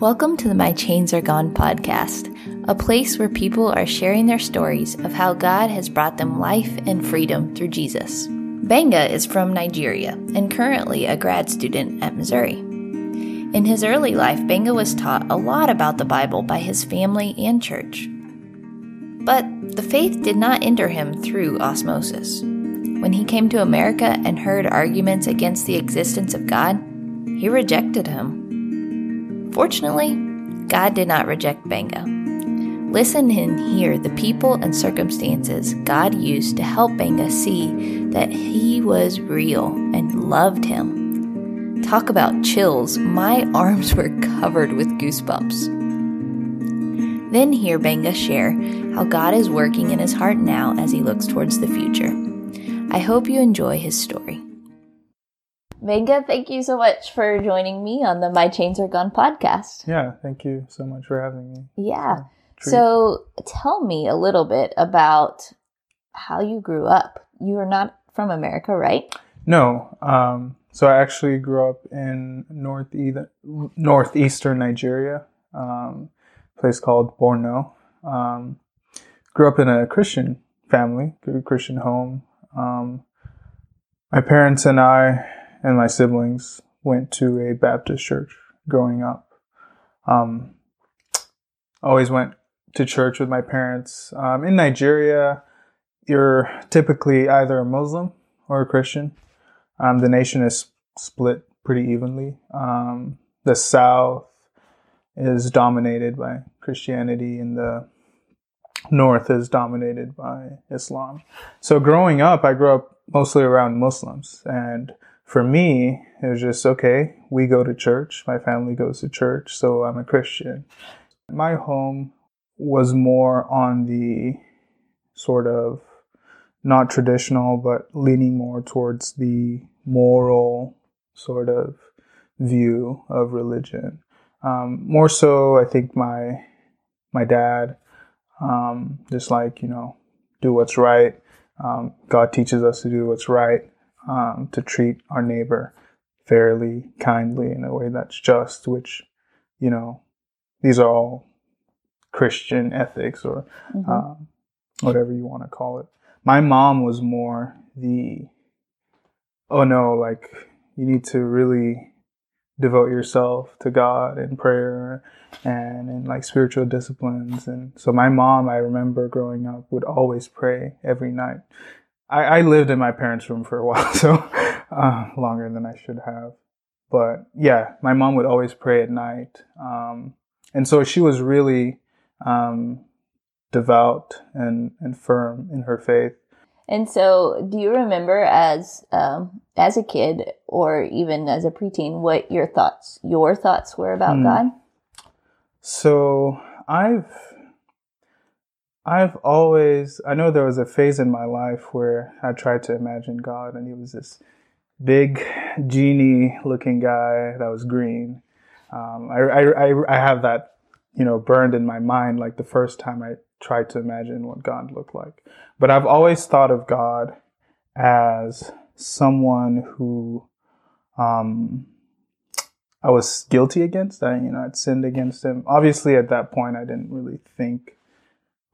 Welcome to the My Chains Are Gone podcast, a place where people are sharing their stories of how God has brought them life and freedom through Jesus. Gbenga is from Nigeria and currently a grad student at Missouri. In his early life, Gbenga was taught a lot about the Bible by his family and church. But the faith did not enter him through osmosis. When he came to America and heard arguments against the existence of God, he rejected him. Fortunately, God did not reject Gbenga. Listen and hear the people and circumstances God used to help Gbenga see that he was real and loved him. Talk about chills, my arms were covered with goosebumps. Then hear Gbenga share how God is working in his heart now as he looks towards the future. I hope you enjoy his story. Gbenga, thank you so much for joining me on the My Chains Are Gone podcast. Yeah, thank you so much for having me. Yeah. So tell me a little bit about how you grew up. You are not from America, right? No. Um, so I actually grew up in north northeastern Nigeria, um, place called Borno. Um, grew up in a Christian family, a Christian home. Um, my parents and I and my siblings went to a Baptist church growing up. Um, always went to church with my parents. Um, in Nigeria, you're typically either a Muslim or a Christian. Um, the nation is split pretty evenly. Um, the South is dominated by Christianity, and the North is dominated by Islam. So growing up, I grew up mostly around Muslims, and for me, it was just okay, we go to church. My family goes to church, so I'm a Christian. My home was more on the sort of not traditional, but leaning more towards the moral sort of view of religion. Um, more so, I think my my dad, um, just like you know, do what's right. Um, God teaches us to do what's right um, to treat our neighbor fairly, kindly, in a way that's just, which, you know, these are all Christian ethics or mm-hmm. um, whatever you want to call it. My mom was more the, oh no, like, you need to really devote yourself to God and prayer and in like spiritual disciplines. And so my mom, I remember growing up, would always pray every night. I, I lived in my parents' room for a while, so uh, longer than I should have. But yeah, my mom would always pray at night, um, and so she was really um, devout and and firm in her faith. And so, do you remember as um, as a kid or even as a preteen what your thoughts your thoughts were about mm. God? So I've I've always, I know there was a phase in my life where I tried to imagine God, and he was this big genie looking guy that was green. Um, I, I, I have that, you know, burned in my mind like the first time I tried to imagine what God looked like. But I've always thought of God as someone who um, I was guilty against. I, you know, I'd sinned against him. Obviously, at that point, I didn't really think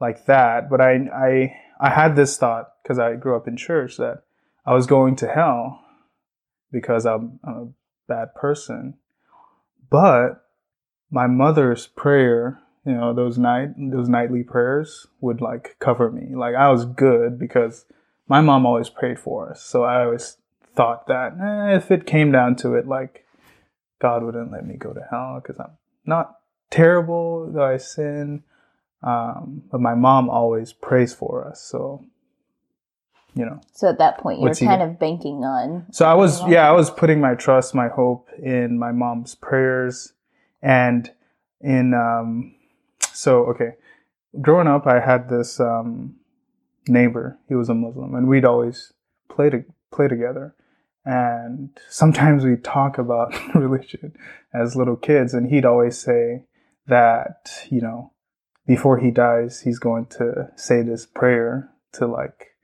like that. But I, I, I had this thought because I grew up in church that I was going to hell because I'm a bad person. But my mother's prayer, you know, those night, those nightly prayers would like cover me. Like I was good because my mom always prayed for us. So I always thought that eh, if it came down to it, like God wouldn't let me go to hell because I'm not terrible though I sin. Um, but my mom always prays for us. So, you know. So at that point, you're kind of banking on. So I was, yeah, I was putting my trust, my hope in my mom's prayers and in, um, so, okay. Growing up, I had this, um, neighbor. He was a Muslim and we'd always play to play together. And sometimes we talk about religion as little kids and he'd always say that, you know, before he dies, he's going to say this prayer to like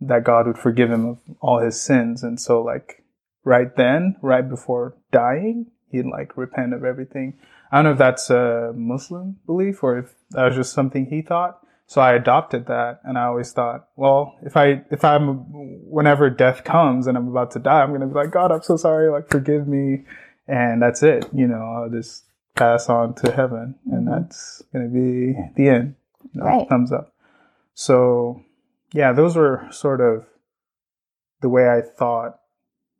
that God would forgive him of all his sins. And so like right then, right before dying, he'd like repent of everything. I don't know if that's a Muslim belief or if that was just something he thought. So I adopted that and I always thought, well, if I, if I'm, whenever death comes and I'm about to die, I'm going to be like, God, I'm so sorry. Like, forgive me. And that's it. You know, I'll just pass on to heaven and Mhm. that's going to be the end. You know, Right. Thumbs up. So yeah, those were sort of the way I thought,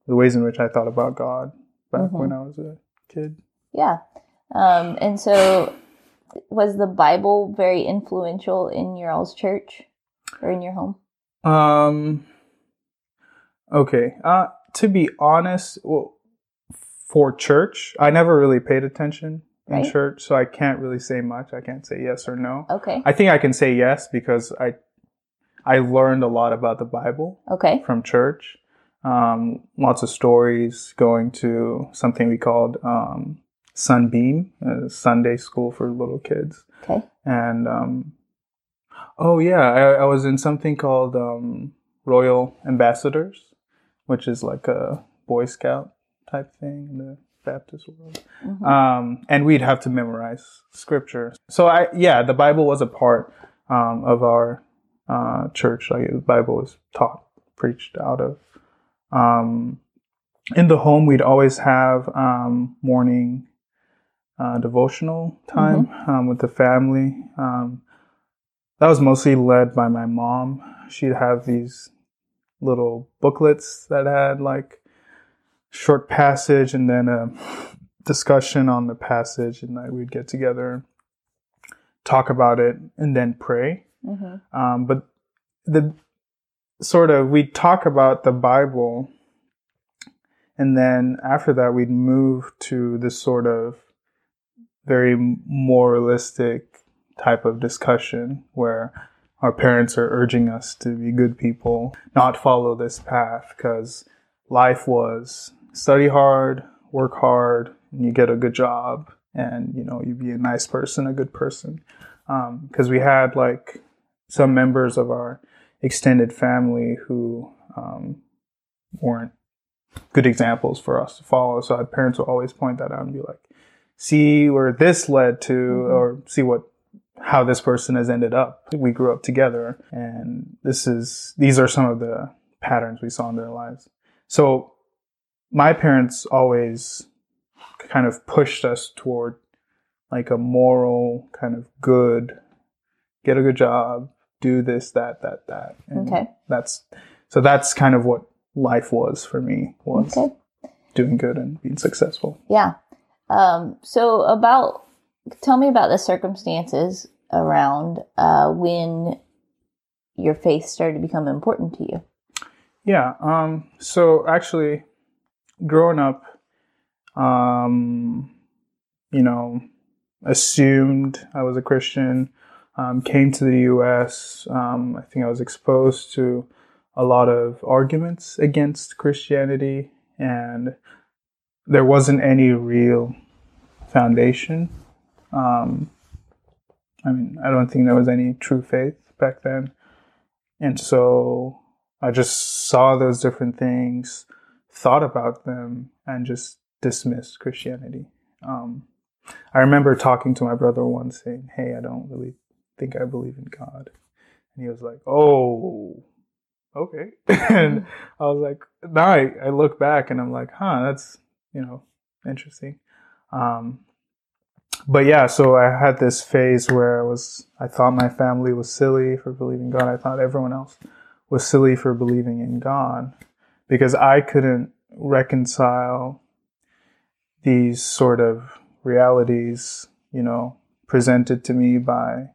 the ways in which I thought about God back Mhm. when I was a kid. Yeah. Um, and so, was the Bible very influential in your all's church or in your home? Um. Okay. Uh, to be honest, well, for church, I never really paid attention in Right. church, so I can't really say much. I can't say yes or no. Okay. I think I can say yes because I, I learned a lot about the Bible Okay. from church. Um, lots of stories. Going to something we called um, Sunbeam, a Sunday school for little kids. Okay. and um, oh yeah, I, I was in something called um, Royal Ambassadors, which is like a Boy Scout type thing the Baptist world. Mhm. Um, and we'd have to memorize scripture. So I yeah, the Bible was a part um, of our uh, church. Like the Bible was taught, preached out of. Um, in the home, we'd always have um, morning uh, devotional time um, with the family. Um, that was mostly led by my mom. She'd have these little booklets that had like short passage and then a discussion on the passage, and like we'd get together, talk about it, and then pray. Mhm. Um, but the sort of we'd talk about the Bible, and then after that we'd move to this sort of very moralistic type of discussion where our parents are urging us to be good people, not follow this path because life was study hard, work hard, and you get a good job, and you know you be a nice person, a good person. Because we had like some members of our extended family who um, weren't good examples for us to follow. So our parents would always point that out and be like, "See where this led to, Mhm. or see what how this person has ended up. We grew up together, and this is these are some of the patterns we saw in their lives." So my parents always kind of pushed us toward like a moral kind of good get a good job do this that that that and Okay. that's so that's kind of what life was for me was Okay. doing good and being successful Yeah. Um, so about tell me about the circumstances around uh, when your faith started to become important to you. Yeah. Um, so actually, growing up, um, you know, assumed I was a Christian. Um, came to the U.S. Um, I think I was exposed to a lot of arguments against Christianity, and there wasn't any real foundation. Um, I mean, I don't think there was any true faith back then. And so I just saw those different things, thought about them, and just dismissed Christianity. Um, I remember talking to my brother once saying, Hey, I don't really think I believe in God. And he was like, Oh, okay. and I was like, Now I, I look back and I'm like, Huh, that's, you know, interesting. Um, but yeah, so I had this phase where I was, I thought my family was silly for believing God. I thought everyone else was silly for believing in God because I couldn't reconcile these sort of realities, you know, presented to me by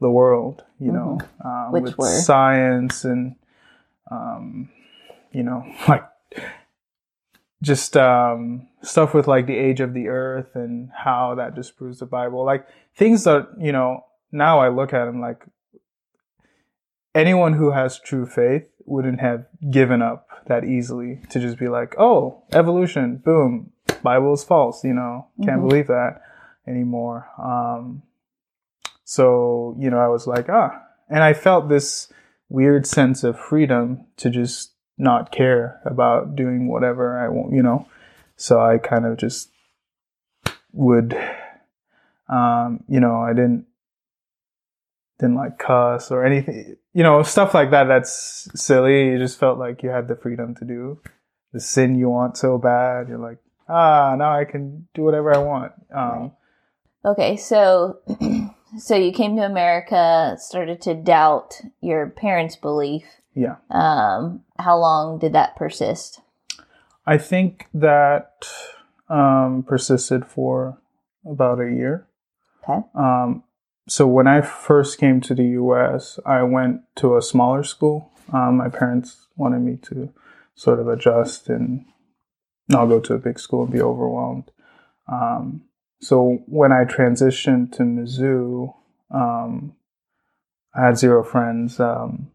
the world, you know, um, with were? science and, um, you know, like just um, stuff with like the age of the earth and how that disproves the Bible. Like things that, you know, now I look at them like anyone who has true faith wouldn't have given up that easily to just be like, oh, evolution, boom, Bible is false, you know, can't Mhm. believe that anymore. Um, so, you know, I was like, ah, and I felt this weird sense of freedom to just not care about doing whatever I want, you know. So I kind of just would, um, you know, I didn't didn't like cuss or anything, you know, stuff like that. That's silly. You just felt like you had the freedom to do the sin you want so bad. You're like, ah, now I can do whatever I want. Um, Okay, so so you came to America, started to doubt your parents' belief. yeah. Um, how long did that persist? I think that um, persisted for about a year. Okay. Um, so when I first came to the U.S., I went to a smaller school. Um, my parents wanted me to sort of adjust and not go to a big school and be overwhelmed. Um, so when I transitioned to Mizzou, um, I had zero friends. Um,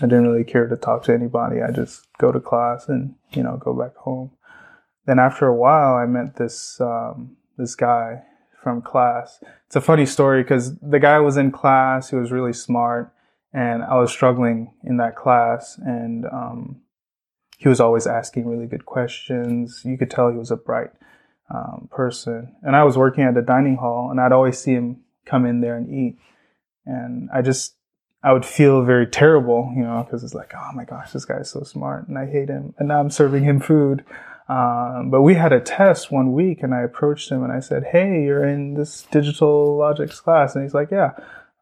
I didn't really care to talk to anybody. I just go to class and you know go back home. Then after a while, I met this um, this guy from class. It's a funny story because the guy was in class. He was really smart, and I was struggling in that class. And um, he was always asking really good questions. You could tell he was a bright um, person. And I was working at the dining hall, and I'd always see him come in there and eat. And I just I would feel very terrible, you know, because it's like, oh my gosh, this guy's so smart, and I hate him, and now I'm serving him food. Um, but we had a test one week, and I approached him and I said, "Hey, you're in this digital logics class," and he's like, "Yeah."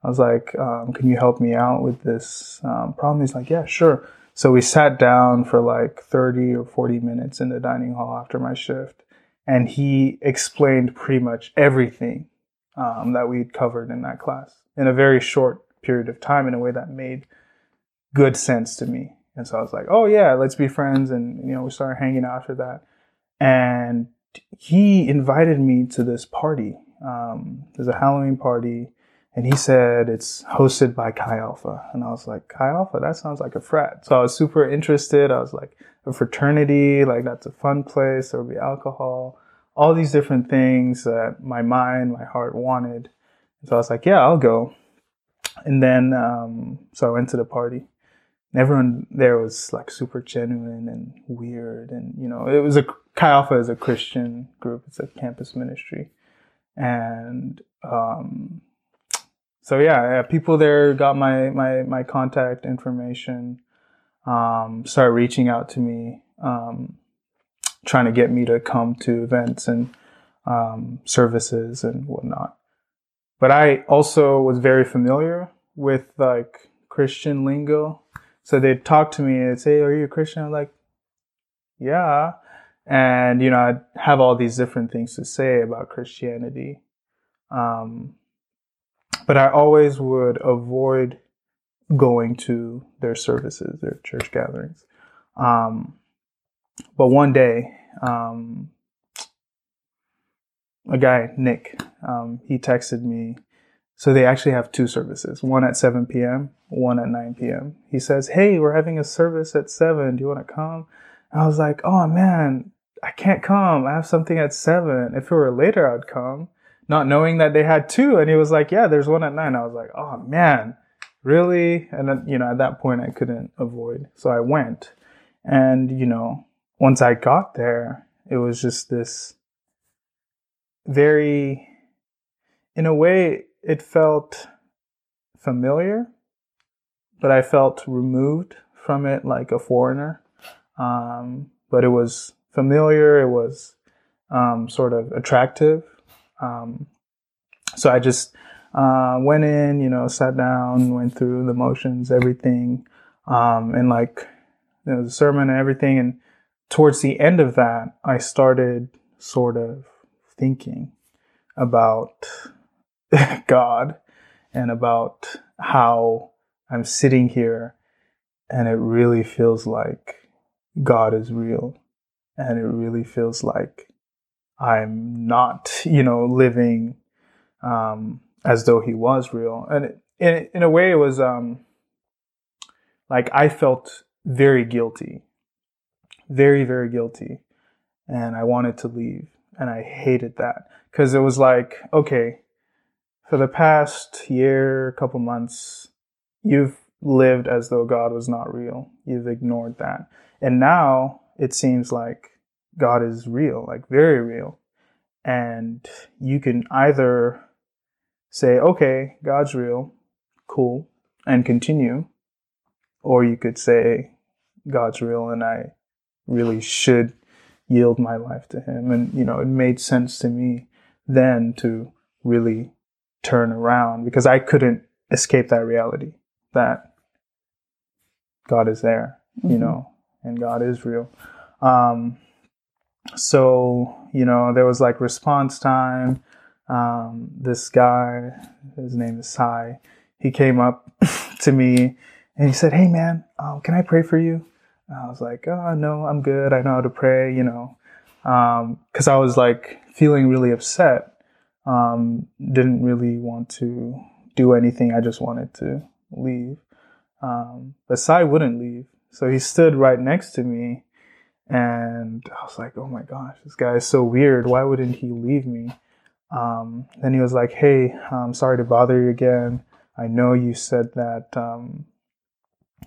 I was like, um, "Can you help me out with this um, problem?" He's like, "Yeah, sure." So we sat down for like 30 or 40 minutes in the dining hall after my shift, and he explained pretty much everything um, that we'd covered in that class in a very short period of time in a way that made good sense to me. And so I was like, oh yeah, let's be friends. And, you know, we started hanging out after that. And he invited me to this party. Um, there's a Halloween party. And he said it's hosted by Chi Alpha. And I was like, Chi Alpha, that sounds like a frat. So I was super interested. I was like, a fraternity, like that's a fun place. There'll be alcohol, all these different things that my mind, my heart wanted. So I was like, yeah, I'll go. And then, um, so I went to the party. Everyone there was like super genuine and weird. And, you know, it was a, Chi Alpha is a Christian group. It's a campus ministry. And, um, so yeah, yeah, people there got my, my, my contact information, um, started reaching out to me, um, trying to get me to come to events and, um, services and whatnot. But I also was very familiar with like Christian lingo. So they'd talk to me and say, Are you a Christian? I'm like, Yeah. And, you know, I'd have all these different things to say about Christianity. Um, but I always would avoid going to their services, their church gatherings. Um, but one day, um, a guy, Nick, um, he texted me. So they actually have two services, one at 7 p.m., one at 9 p.m. He says, Hey, we're having a service at 7. Do you want to come? And I was like, Oh man, I can't come. I have something at 7. If it were later, I'd come, not knowing that they had two. And he was like, Yeah, there's one at 9. I was like, Oh man, really? And then, you know, at that point, I couldn't avoid. So I went. And, you know, once I got there, it was just this very, in a way, it felt familiar, but I felt removed from it like a foreigner. Um, but it was familiar, it was um, sort of attractive. Um, so I just uh, went in, you know, sat down, went through the motions, everything, um, and like, the sermon and everything. And towards the end of that, I started sort of thinking about God and about how I'm sitting here and it really feels like God is real. And it really feels like I'm not, you know, living um, as though he was real. And it, in, in a way, it was um, like I felt very guilty, very, very guilty. And I wanted to leave. And I hated that because it was like, okay, for the past year, couple months, you've lived as though God was not real. You've ignored that. And now it seems like God is real, like very real. and you can either say, okay, God's real, cool, and continue, or you could say, God's real and I really should yield my life to Him. And, you know, it made sense to me then to really turn around because I couldn't escape that reality that God is there, mm-hmm. you know, and God is real. Um, so, you know, there was like response time. Um, this guy, his name is Sai, he came up to me and he said, Hey man, um, can I pray for you? And I was like, Oh, no, I'm good. I know how to pray, you know, because um, I was like feeling really upset. Um, didn't really want to do anything. I just wanted to leave. Um, but Sai wouldn't leave. So he stood right next to me and I was like, oh my gosh, this guy is so weird. Why wouldn't he leave me? Um, then he was like, hey, I'm sorry to bother you again. I know you said that um,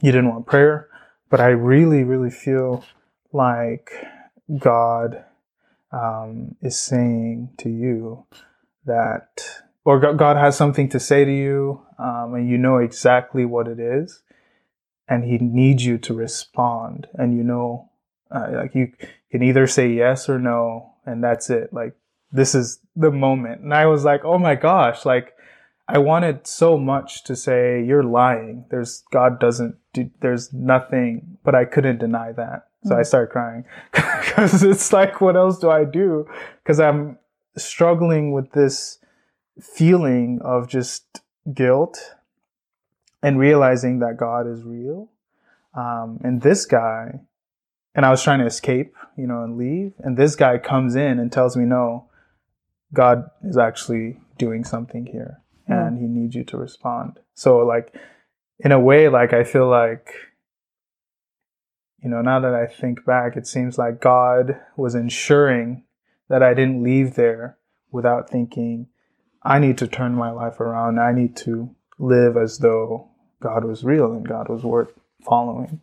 you didn't want prayer, but I really, really feel like God um, is saying to you that, or God has something to say to you, um, and you know exactly what it is, and He needs you to respond, and you know uh, like you can either say yes or no, and that's it. Like this is the moment. And I was like, oh my gosh, like I wanted so much to say you're lying. There's God doesn't do, there's nothing, but I couldn't deny that. So mm-hmm. I started crying because it's like, what else do I do? Because I'm struggling with this feeling of just guilt and realizing that God is real. Um, and this guy and I was trying to escape, you know, and leave. And this guy comes in and tells me, no, God is actually doing something here mm. and he needs you to respond. So, like, in a way, like, I feel like, you know, now that I think back, it seems like God was ensuring that I didn't leave there without thinking, I need to turn my life around. I need to live as though God was real and God was worth following.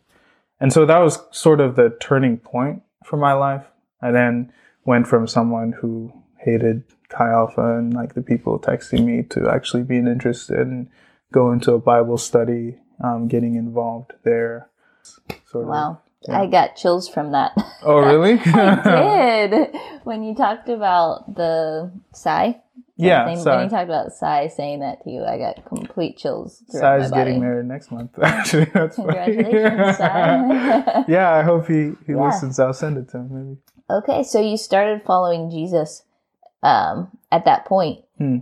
And so that was sort of the turning point for my life. I then went from someone who hated Chi Alpha and like the people texting me to actually being interested and go into a Bible study, um, getting involved there. Sort wow. Yeah. I got chills from that. Oh, really? I did. When you talked about the Sai yeah, when you talked about Sai saying that to you, I got complete chills. Sai's getting married next month. Actually, that's Congratulations, Sai. yeah, I hope he he yeah. listens. I'll send it to him maybe. Okay, so you started following Jesus um, at that point. Hmm.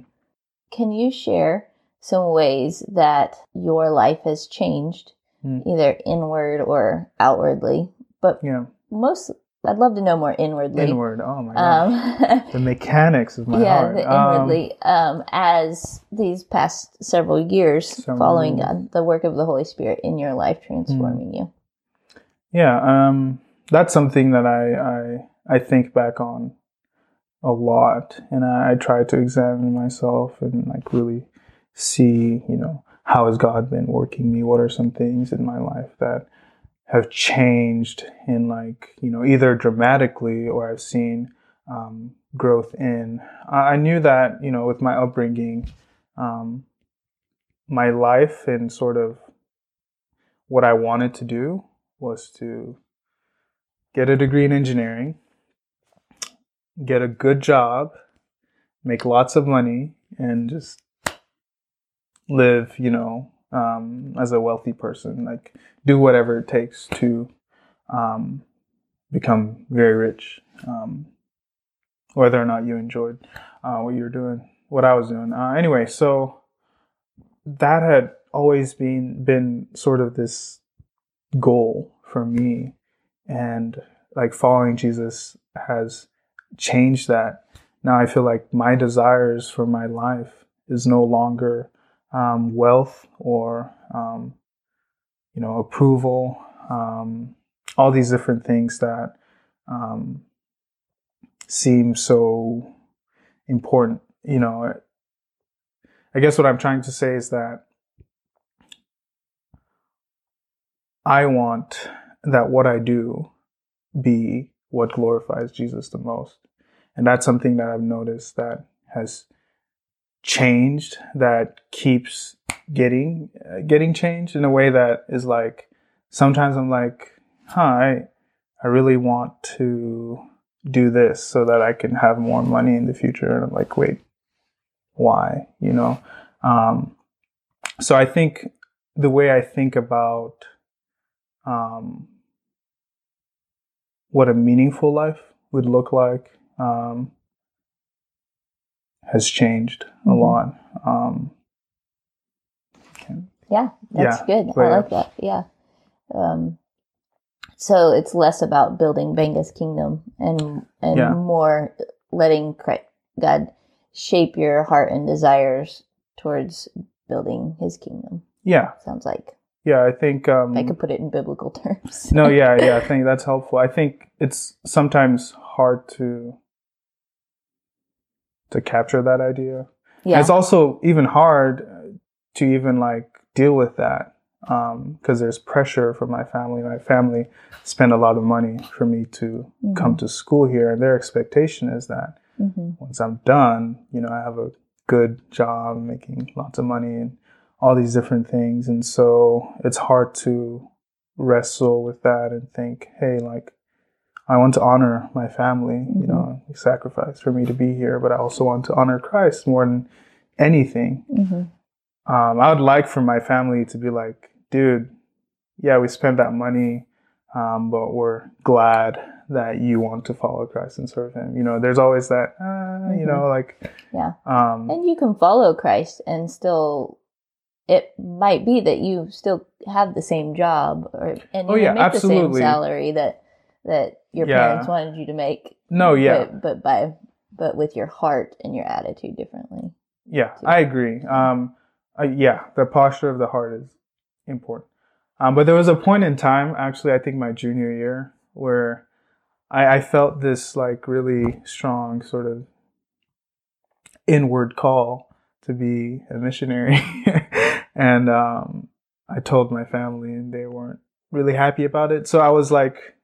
Can you share some ways that your life has changed, hmm. either inward or outwardly? But yeah. most I'd love to know more inwardly. Inward. Oh my god. Um, the mechanics of my yeah, heart. Yeah, inwardly. Um, um, as these past several years, several following God, the work of the Holy Spirit in your life, transforming mm. you. Yeah, um, that's something that I, I I think back on a lot, and I, I try to examine myself and like really see, you know, how has God been working me? What are some things in my life that have changed in like you know either dramatically or I've seen um, growth in. I knew that you know with my upbringing, um, my life and sort of what I wanted to do was to get a degree in engineering, get a good job, make lots of money, and just live, you know, um, as a wealthy person. Like, do whatever it takes to um, become very rich, um, whether or not you enjoyed uh, what you were doing, what I was doing. Uh, anyway, so that had always been been sort of this goal for me, and like following Jesus has changed that. Now I feel like my desires for my life is no longer um, wealth or um, you know approval, um, all these different things that um, seem so important. You know, I guess what I'm trying to say is that I want that what I do be what glorifies Jesus the most. and that's something that I've noticed that has changed that keeps getting uh, getting changed in a way that is like sometimes I'm like, huh, I I really want to do this so that I can have more money in the future, and I'm like, wait, why? You know, um, so I think the way I think about um, what a meaningful life would look like um, has changed a Mhm. lot. Um, Yeah, that's Yeah, good. I like that. Yeah. Um, so it's less about building Gbenga's kingdom and and Yeah. more letting God shape your heart and desires towards building His kingdom. yeah, Sounds like yeah. I think. Um, I could put it in biblical terms. no, yeah, yeah. I think that's helpful. I think it's sometimes hard to to capture that idea. yeah. It's also even hard uh, to even like deal with that because there's pressure from my family. My family spend a lot of money for me to come to school here, and their expectation is that hmm once I'm done, you know, I have a good job, making lots of money, and all these different things. And so it's hard to wrestle with that and think, hey, like, I want to honor my family, you know, they sacrificed for me to be here, but I also want to honor Christ more than anything. hmm Um, I would like for my family to be like, dude, yeah, we spent that money, um, but we're glad that you want to follow Christ and serve Him. You know, there's always that, uh, you Mhm. know, like, Yeah. um, And you can follow Christ and still. It might be that you still have the same job, or and Oh, you yeah, make the same salary that that your Yeah. parents wanted you to make. no, yeah, but, but by but with your heart and your attitude differently. yeah, I agree. Um, uh, yeah, the posture of the heart is important. Um, but there was a point in time, actually, I think my junior year, where I, I felt this like really strong sort of inward call to be a missionary. and um, I told my family, and they weren't really happy about it. So I was like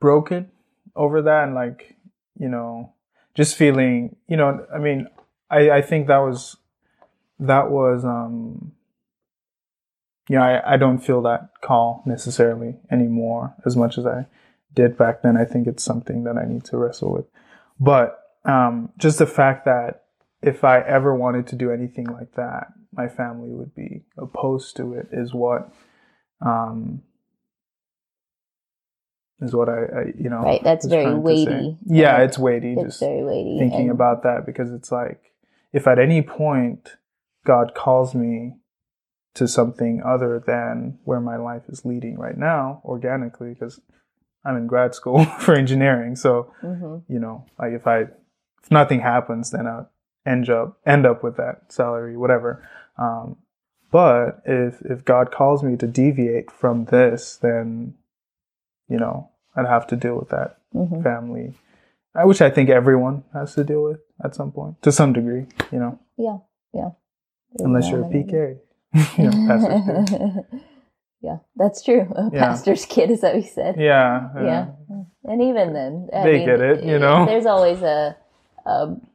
broken over that, and like, you know, just feeling, you know, I mean, I, I think that was, that was, um, you know, I, I don't feel that call necessarily anymore as much as I did back then. I think it's something that I need to wrestle with. But um, just the fact that if I ever wanted to do anything like that, my family would be opposed to it is what um, is what I, I you know Right, that's very weighty. Yeah, Uh, it's weighty. It's just very weighty. thinking and- about that because it's like if at any point God calls me to something other than where my life is leading right now organically because I'm in grad school for engineering so Mhm. you know like if I if nothing happens then I'll end up end up with that salary whatever um, but if if God calls me to deviate from this then you know I'd have to deal with that Mhm. family, uh, which I think everyone has to deal with at some point, to some degree, you know, Yeah, yeah. There's unless you're a PK. you know, pastor's kid. yeah, that's true. A Yeah. pastor's kid, is what you said? Yeah, Yeah. And even then, I They mean, get it, you know? There's always a,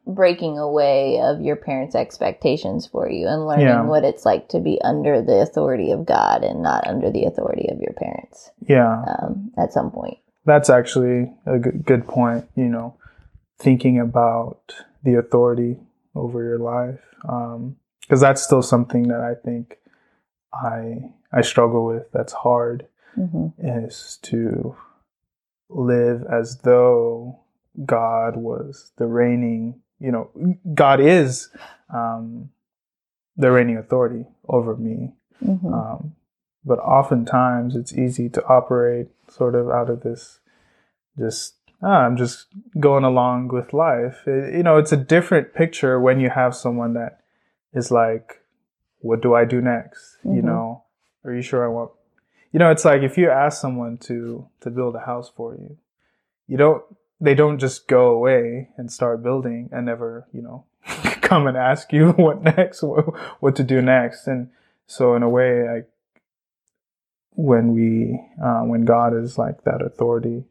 breaking away of your parents' expectations for you and learning Yeah. what it's like to be under the authority of God and not under the authority of your parents yeah. um, at some point. That's actually a good, good point. You know, thinking about the authority over your life, because that's still something that I think I I struggle with. That's hard. hmm is to live as though God was the reigning, you know, God is um, the reigning authority over me. hmm Um, but oftentimes it's easy to operate sort of out of this just, ah, I'm just going along with life. It- you know, it's a different picture when you have someone that is like, what do I do next? You Mhm. know, are you sure I want you know, it's like if you ask someone to to build a house for you, you don't they don't just go away and start building and never, you know, come and ask you what next, what, what to do next. And so in a way, like when we uh, when God is like that authority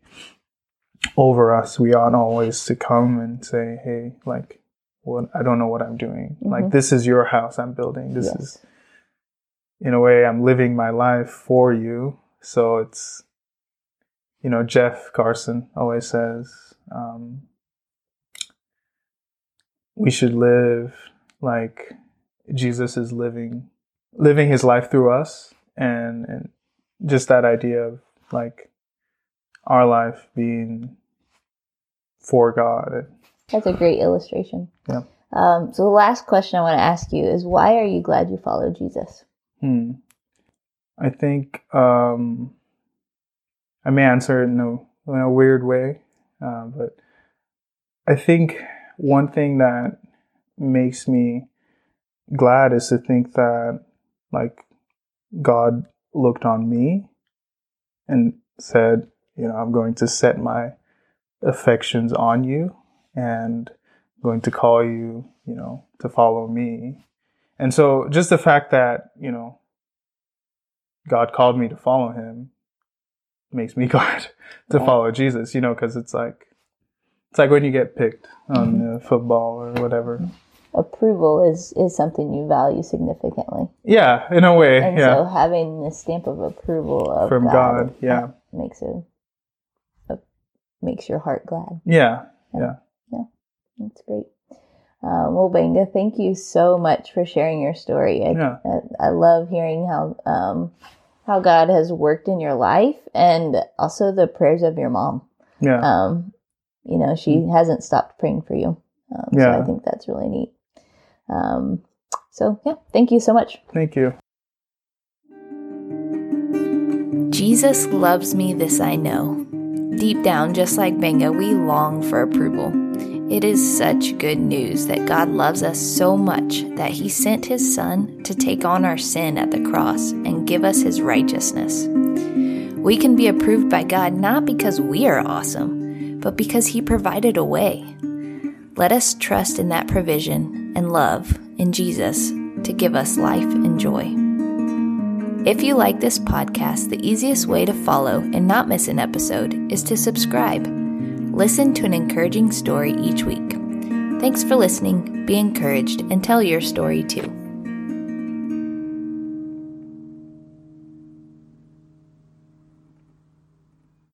over us, we ought always to come and say, "Hey, like, what? I don't know what I'm doing. Mhm. Like, this is your house I'm building. This Yes. is, in a way, I'm living my life for you. So it's, you know, Jeff Carson always says, um, we should live like Jesus is living, living His life through us, and and just that idea of like our life being for God. That's a great illustration. Yeah. Um, so the last question I want to ask you is why are you glad you followed Jesus? Hmm. I think um, I may answer it in a, in a weird way, uh, but I think one thing that makes me glad is to think that like God looked on me and said, you know, I'm going to set my affections on you and going to call you, you know, to follow me. And so just the fact that, you know, God called me to follow him makes me glad to Right. follow Jesus, you know, because it's like, it's like when you get picked on Mm-hmm. football or whatever. Approval is is something you value significantly, Yeah, in a way. and yeah. so having the stamp of approval of From God, uh, yeah. makes it, a makes your heart glad. Yeah, yeah, yeah. yeah. That's great. Um, well, Gbenga, thank you so much for sharing your story. I, Yeah. I, I love hearing how um, how God has worked in your life, and also the prayers of your mom. Yeah. Um, you know, she hasn't stopped praying for you. Um, So Yeah. I think that's really neat. Um, so yeah, thank you so much. Thank you. Jesus loves me, this I know. Deep down, just like Gbenga, we long for approval. It is such good news that God loves us so much that He sent His Son to take on our sin at the cross and give us His righteousness. We can be approved by God not because we are awesome, but because He provided a way. Let us trust in that provision and love in Jesus to give us life and joy. If you like this podcast, the easiest way to follow and not miss an episode is to subscribe. Listen to an encouraging story each week. Thanks for listening, be encouraged, and tell your story too.